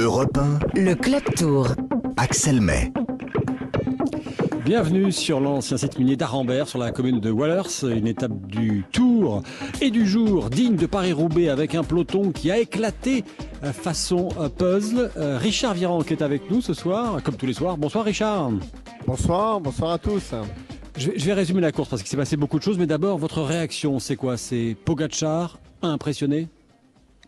Europe 1, Le Club Tour. Axel May. Bienvenue sur l'ancien site minier d'Arambert, sur la commune de Wallers, une étape du Tour et du jour digne de Paris-Roubaix avec un peloton qui a éclaté euh, façon euh, puzzle. Euh, Richard Viran qui est avec nous ce soir, comme tous les soirs. Bonsoir Richard. Bonsoir, bonsoir à tous. Je vais, je vais résumer la course parce qu'il s'est passé beaucoup de choses, mais d'abord votre réaction, c'est quoi? C'est Pogachar impressionné?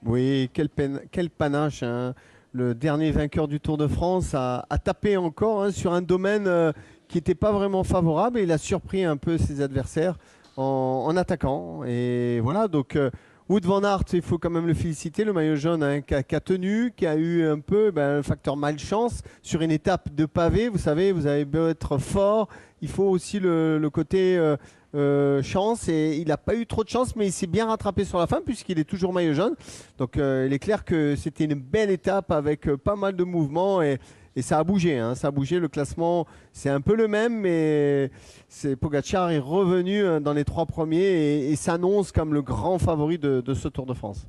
Oui, quel, peine- quel panache. hein. Le dernier vainqueur du Tour de France a, tapé encore hein, sur un domaine euh, qui n'était pas vraiment favorable et il a surpris un peu ses adversaires en, attaquant. Et voilà, donc euh, Wood Van Aert, il faut quand même le féliciter, le maillot jaune hein, qui, a, tenu, qui a eu un peu ben, un facteur malchance sur une étape de pavé. Vous savez, vous avez beau être fort, il faut aussi le, le côté euh, euh, chance et il n'a pas eu trop de chance, mais il s'est bien rattrapé sur la fin puisqu'il est toujours maillot jaune. Donc euh, il est clair que c'était une belle étape avec euh, pas mal de mouvements et, ça a bougé. hein, ça a bougé. Le classement, c'est un peu le même, mais c'est Pogacar est revenu dans les trois premiers et, s'annonce comme le grand favori de ce Tour de France.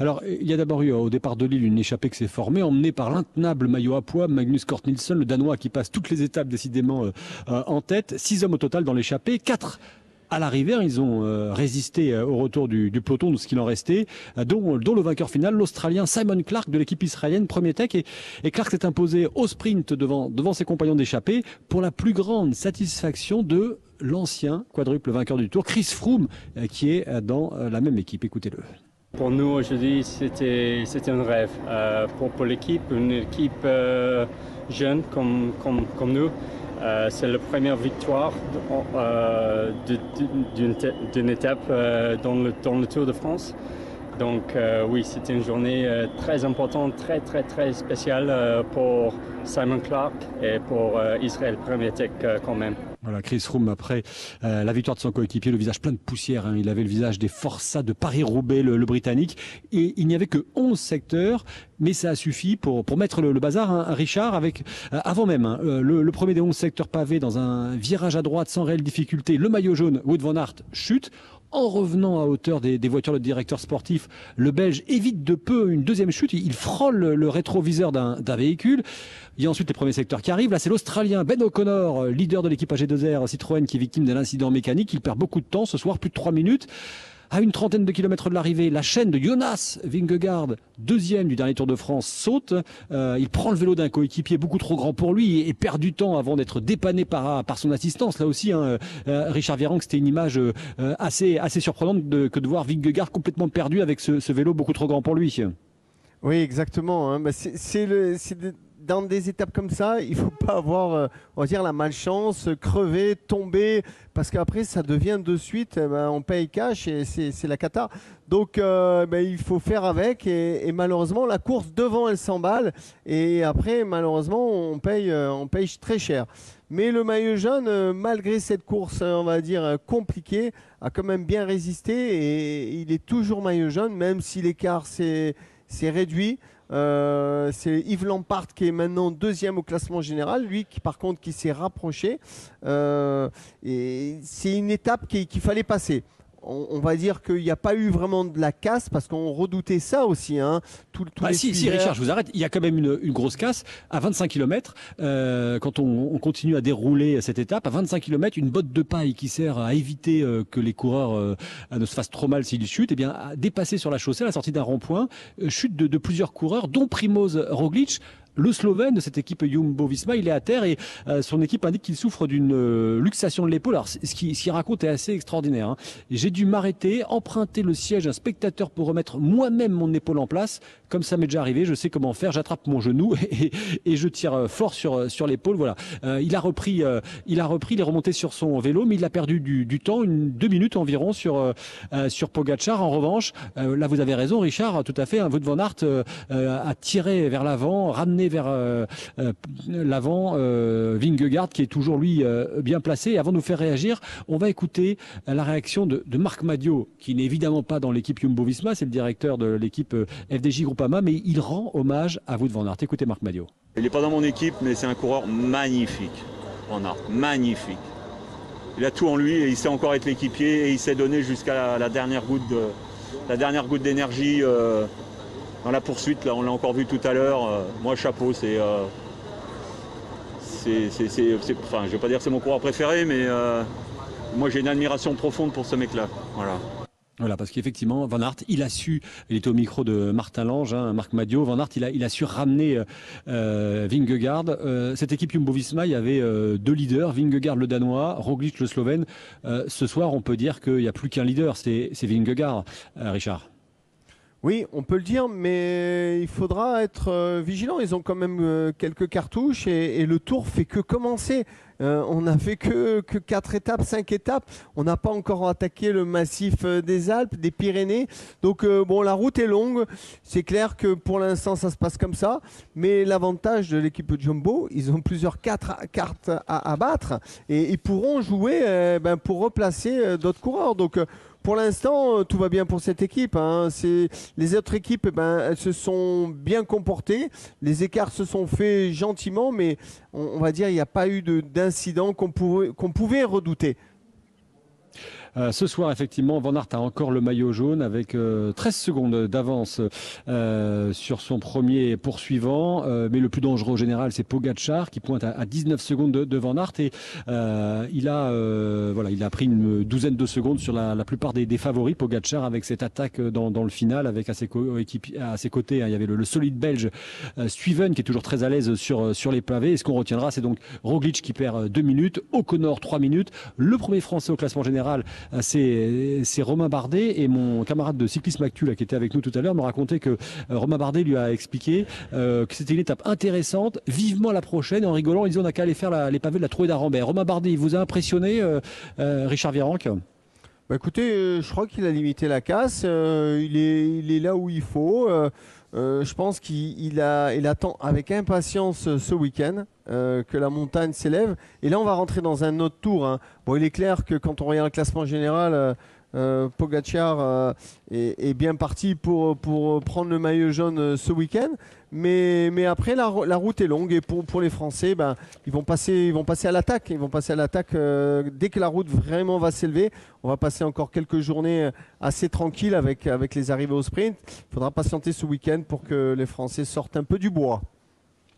Alors, il y a d'abord eu au départ de Lille une échappée qui s'est formée, emmenée par l'intenable maillot à poids Magnus Cort Nielsen, le Danois qui passe toutes les étapes décidément euh, euh, en tête. Six hommes au total dans l'échappée, quatre à l'arrivée. Ils ont euh, résisté au retour du, peloton de ce qu'il en restait, dont, le vainqueur final, l'Australien Simon Clark de l'équipe israélienne, premier tech. Et, Clark s'est imposé au sprint devant, devant ses compagnons d'échappée pour la plus grande satisfaction de l'ancien quadruple vainqueur du Tour, Chris Froome, qui est dans la même équipe. Écoutez-le. Pour nous aujourd'hui, c'était un rêve. Euh, pour pour l'équipe, une équipe euh, jeune comme, comme, comme nous, euh, c'est la première victoire d'une étape dans, le, dans le Tour de France. Donc oui, c'était une journée très importante, très très très spéciale pour Simon Clark et pour Israël Premier Tech quand même. Voilà, Chris Froome après euh, la victoire de son coéquipier, le visage plein de poussière. hein. Il avait le visage des forçats de Paris-Roubaix, le, britannique. Et il n'y avait que 11 secteurs, mais ça a suffi pour, mettre le, bazar. hein. Richard, avec euh, avant même hein, euh, le, le premier des 11 secteurs pavés dans un virage à droite sans réelle difficulté, le maillot jaune, Wood van Aert, chute. En revenant à hauteur des, voitures de directeur sportif, le Belge évite de peu une deuxième chute. Il, frôle le, rétroviseur d'un véhicule. Il y a ensuite les premiers secteurs qui arrivent. Là, c'est l'Australien Ben O'Connor, euh, leader de l'équipe AG2R Citroën, qui est victime d'un incident mécanique. Il perd beaucoup de temps ce soir, plus de trois minutes. À une trentaine de kilomètres de l'arrivée, la chaîne de Jonas Vingegaard, deuxième du dernier Tour de France, saute. Euh, il prend le vélo d'un coéquipier beaucoup trop grand pour lui et, perd du temps avant d'être dépanné par, par son assistance. Là aussi, hein, euh, Richard Virenque, c'était une image euh, assez, assez surprenante que de voir Vingegaard complètement perdu avec ce, ce vélo beaucoup trop grand pour lui. Oui, exactement. hein. Bah, c'est dans des étapes comme ça, il faut pas avoir, euh, on va dire, la malchance, euh, crever, tomber, parce qu'après, ça devient de suite, eh ben, on paye cash et c'est la cata. Donc, euh, ben, il faut faire avec et, et malheureusement, la course devant, elle s'emballe et après, malheureusement, on paye, on paye très cher. Mais le maillot jaune, malgré cette course, on va dire, compliquée, a quand même bien résisté et il est toujours maillot jaune, même si l'écart s'est réduit. Euh, c'est Yves Lampard qui est maintenant deuxième au classement général, lui qui par contre qui s'est rapproché. Euh, c'est une étape qui- qu'il fallait passer. On, on va dire qu'il n'y a pas eu vraiment de la casse parce qu'on redoutait ça aussi. Hein. Tout, Ah, les si, si. Richard, je vous arrête. Il y a quand même une, une grosse casse à 25 km. quand on, on continue à dérouler cette étape, à 25 km, une botte de paille qui sert à éviter euh, que les coureurs euh, ne se fassent trop mal s'ils chutent, eh bien, a dépassé sur la chaussée à la sortie d'un rond-point, euh, chute de, de plusieurs coureurs, dont Primoz Roglic. Le Slovène de cette équipe Jumbo-Visma, il est à terre et euh, son équipe indique qu'il souffre d'une euh, luxation de l'épaule. Alors, ce qu'il raconte est assez extraordinaire. hein. J'ai dû m'arrêter, emprunter le siège d'un spectateur pour remettre moi-même mon épaule en place. Comme ça m'est déjà arrivé, je sais comment faire. J'attrape mon genou et, et je tire euh, fort sur sur l'épaule. Voilà. Il a repris, il a repris, il est remonté sur son vélo, mais il a perdu du, du temps, une deux minutes environ sur sur Pogacar. En revanche, là vous avez raison, Richard, tout à fait. Un Wout van Aert a tiré vers l'avant, ramené vers euh, euh, l'avant euh, Vingegaard qui est toujours lui bien placé. Et avant de nous faire réagir, on va écouter la réaction de, de Marc Madio, qui n'est évidemment pas dans l'équipe Jumbo-Visma, c'est le directeur de l'équipe FDJ Groupama, mais il rend hommage à Wout van Aert. Écoutez Marc Madio. Il n'est pas dans mon équipe, mais c'est un coureur magnifique. Van Aert, magnifique. Il a tout en lui et il sait encore être l'équipier et il s'est donné jusqu'à la, dernière goutte de d'énergie dans la poursuite, là, on l'a encore vu tout à l'heure. euh, moi, chapeau, c'est. euh, enfin, je vais pas dire que c'est mon coureur préféré, mais euh, moi j'ai une admiration profonde pour ce mec-là. Voilà. Voilà, parce qu'effectivement, Van Aert, il a su, il était au micro de Martin Lange, hein, Marc Madio, Van Aert, il a, il a su ramener euh, euh, Vingegaard. Cette équipe Jumbo-Visma, il y avait deux leaders, Vingegaard le Danois, Roglic le Slovène. Ce soir, on peut dire qu'il n'y a plus qu'un leader, c'est Vingegaard, Richard. Oui, on peut le dire, mais il faudra être euh, vigilant. Ils ont quand même euh, quelques cartouches et, le tour fait que commencer. Euh, on n'a fait que, que 4 étapes, 5 étapes. On n'a pas encore attaqué le massif des Alpes, des Pyrénées. Donc bon, la route est longue. C'est clair que pour l'instant, ça se passe comme ça. Mais l'avantage de l'équipe Jumbo, ils ont plusieurs quatre cartes à, à battre et ils pourront jouer ben, pour replacer d'autres coureurs. Donc pour l'instant, euh, tout va bien pour cette équipe. hein. Les autres équipes, eh ben, se sont bien comportées. Les écarts se sont faits gentiment, mais on, va dire il n'y a pas eu de- d'incident qu'on pouvait redouter. Euh, ce soir, effectivement, Van Aert a encore le maillot jaune avec euh, 13 secondes d'avance euh, sur son premier poursuivant. Euh, mais le plus dangereux au général, c'est Pogacar qui pointe à, à 19 secondes de, Van Aert. Et euh, il, a, voilà, il a pris une douzaine de secondes sur la, la plupart des, des favoris. Pogacar avec cette attaque dans, dans le final, avec à ses, à ses côtés, hein, il y avait le, le solide belge Suiven qui est toujours très à l'aise sur, sur les pavés. Et ce qu'on retiendra, c'est donc Roglic qui perd deux minutes, O'Connor trois minutes. Le premier français au classement général, c'est c'est Romain Bardet. Et mon camarade de cyclisme actu qui était avec nous tout à l'heure me racontait que euh, Romain Bardet lui a expliqué euh, que c'était une étape intéressante, vivement la prochaine. En rigolant, il disait on n'a qu'à aller faire les pavés de la Trouée d'Arambert. Romain Bardet, il vous a impressionné, euh, euh, Richard Virenque? Bah écoutez, euh, je crois qu'il a limité la casse. euh, il, est, il est là où il faut. euh, je pense qu'il il il attend avec impatience ce week-end que la montagne s'élève. Et là, on va rentrer dans un autre tour. hein. Bon, il est clair que quand on regarde le classement général, Pogacar est, est bien parti pour, pour prendre le maillot jaune ce week-end. Mais, après, la, ro- la route est longue et pour, les Français, ben, ils, vont passer, ils vont passer à l'attaque. Ils vont passer à l'attaque euh, dès que la route vraiment va s'élever. On va passer encore quelques journées assez tranquilles avec les arrivées au sprint. Il faudra patienter ce week-end pour que les Français sortent un peu du bois.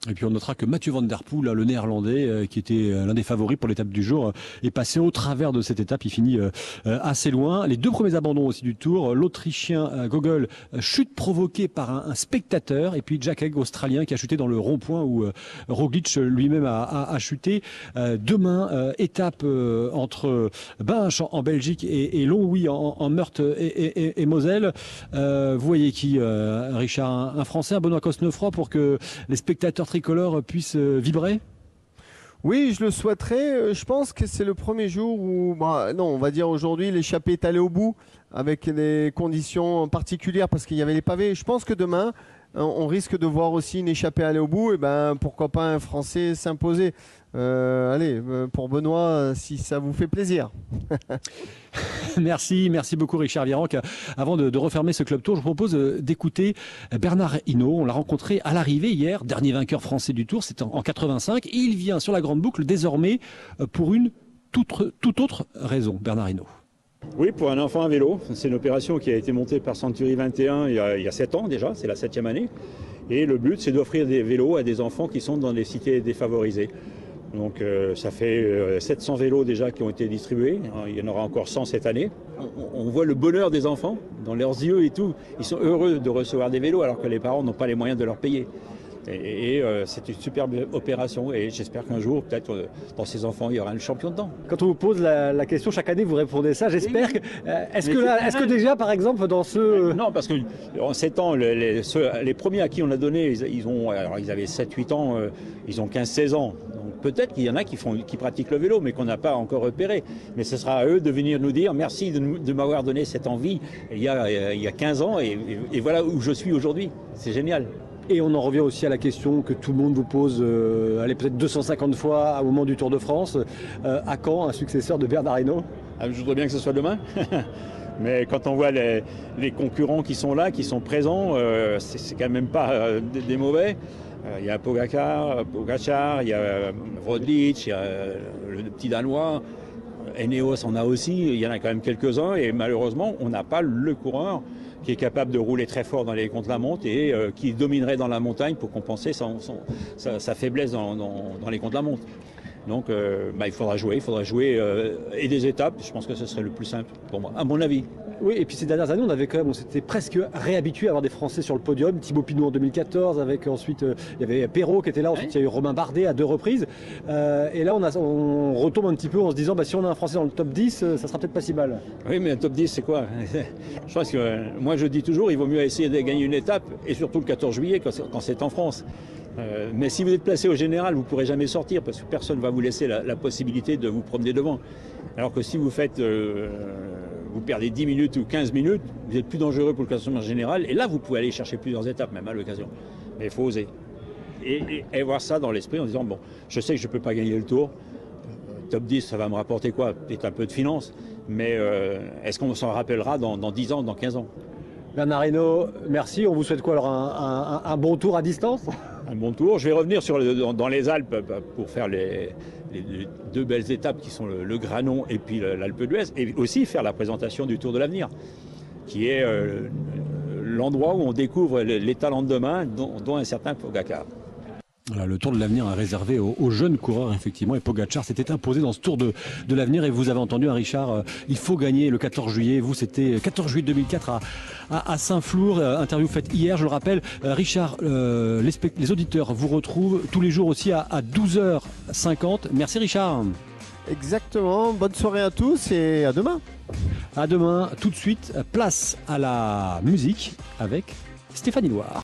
Et puis on notera que Mathieu Van Der Poel, le néerlandais, euh, qui était euh, l'un des favoris pour l'étape du jour, euh, est passé au travers de cette étape. Il finit assez loin. Les deux premiers abandons aussi du tour, l'Autrichien Gogol, chute provoquée par un, spectateur, et puis Jack Egg, australien, qui a chuté dans le rond-point où Roglic lui-même a, a- a chuté. Demain, étape entre Binche en, Belgique et, et Longwy en, en Meurthe et, et- et- Moselle. Vous voyez qui, Richard un, un Français, un Benoît Cosnefroy, pour que les spectateurs tricolores puissent euh, vibrer? Oui, je le souhaiterais. Euh, Je pense que c'est le premier jour où, bah, non, on va dire aujourd'hui, l'échappée est allée au bout avec des conditions particulières parce qu'il y avait les pavés. Je pense que demain, on- on risque de voir aussi une échappée aller au bout. Et ben, pourquoi pas un Français s'imposer. Euh, allez, euh, pour Benoît, euh, si ça vous fait plaisir. Merci, merci beaucoup Richard Virenque. Avant de, refermer ce club tour, je vous propose euh, d'écouter Bernard Hinault. On l'a rencontré à l'arrivée hier, dernier vainqueur français du Tour, c'était en, en 85. Il vient sur la grande boucle désormais euh, pour une toute, toute autre raison, Bernard Hinault. Oui, pour un enfant à vélo. C'est une opération qui a été montée par Century 21 il y a, il y a 7 ans déjà, c'est la septième année. Et le but, c'est d'offrir des vélos à des enfants qui sont dans les cités défavorisées. Donc euh, ça fait euh, 700 vélos déjà qui ont été distribués. Il y en aura encore 100 cette année. On voit le bonheur des enfants dans leurs yeux et tout. Ils sont heureux de recevoir des vélos alors que les parents n'ont pas les moyens de leur payer. Et, et, euh, c'est une superbe opération et j'espère qu'un jour, peut-être, euh, dans ces enfants, il y aura un champion dedans. Quand on vous pose la, la question chaque année, vous répondez ça. J'espère que. euh, est-ce que, là- est-ce que déjà, par exemple, dans ce. Non, parce que en 7 ans, les, les- ceux- les premiers à qui on a donné, ils, ils ont, alors ils avaient 7-8 ans, ils ont 15-16 ans. Donc peut-être qu'il y en a qui, font, qui pratiquent le vélo, mais qu'on n'a pas encore repéré. Mais ce sera à eux de venir nous dire merci de, m'avoir donné cette envie il y a, il y a 15 ans et, et- et voilà où je suis aujourd'hui. C'est génial. Et on en revient aussi à la question que tout le monde vous pose, euh, allez, peut-être 250 fois au moment du Tour de France. Euh, à quand un successeur de Bernard Hinault? Ah, Je voudrais bien que ce soit demain. Mais quand on voit les, concurrents qui sont là, qui sont présents, euh, c'est quand même pas euh, des, des mauvais. Il y a Pogacar, Pogacar, il y a Roglic, il y a le petit Danois, Eneos en a aussi, il y en a quand même quelques-uns et malheureusement on n'a pas le coureur qui est capable de rouler très fort dans les contre-la-montre et euh, qui dominerait dans la montagne pour compenser sa, faiblesse dans les contre-la-montre. Donc euh, bah, il faudra jouer, il faudra jouer euh, et des étapes, je pense que ce serait le plus simple pour moi, à mon avis. Oui, et puis ces dernières années, on avait quand même, on s'était presque réhabitué à avoir des Français sur le podium. Thibaut Pinot en 2014, avec ensuite, euh, il y avait Perrault qui était là, ensuite il y a eu Romain Bardet à deux reprises. Et là, on, a, on retombe un petit peu en se disant, bah, si on a un Français dans le top 10, euh, ça sera peut-être pas si mal. Oui, mais un top 10, c'est quoi? Je pense que moi je dis toujours, il vaut mieux essayer de gagner une étape, et surtout le 14 juillet quand c'est en France. Euh, mais si vous êtes placé au général, vous ne pourrez jamais sortir parce que personne ne va vous laisser la, possibilité de vous promener devant. Alors que si vous faites, euh, vous perdez 10 minutes ou 15 minutes, vous êtes plus dangereux pour le classement général, et là vous pouvez aller chercher plusieurs étapes même à l'occasion. Mais il faut oser. Et, voir ça dans l'esprit en disant, bon, je sais que je ne peux pas gagner le tour, top 10, ça va me rapporter quoi? Peut-être un peu de finance, mais euh, est-ce qu'on s'en rappellera dans, dans 10 ans, dans 15 ans? Bernard Hinault, merci. On vous souhaite quoi alors un bon tour à distance? Un bon tour. Je vais revenir dans, les Alpes bah, pour faire les, deux belles étapes qui sont le, Granon et puis l'Alpe d'Huez, et aussi faire la présentation du Tour de l'Avenir, qui est euh, l'endroit où on découvre les, talents de demain, dont, dont un certain Pogacar. Voilà, le Tour de l'avenir est réservé aux, aux jeunes coureurs, effectivement. Et Pogacar s'était imposé dans ce Tour de, de l'avenir. Et vous avez entendu, hein, Richard, euh, il faut gagner le 14 juillet. Vous, c'était 14 juillet 2004 à, à, à Saint-Flour. Euh, interview faite hier, je le rappelle. Euh, Richard, les auditeurs vous retrouvent tous les jours aussi à, à 12h50. Merci, Richard. Exactement. Bonne soirée à tous et à demain. À demain. Tout de suite, place à la musique avec Stéphanie Loire.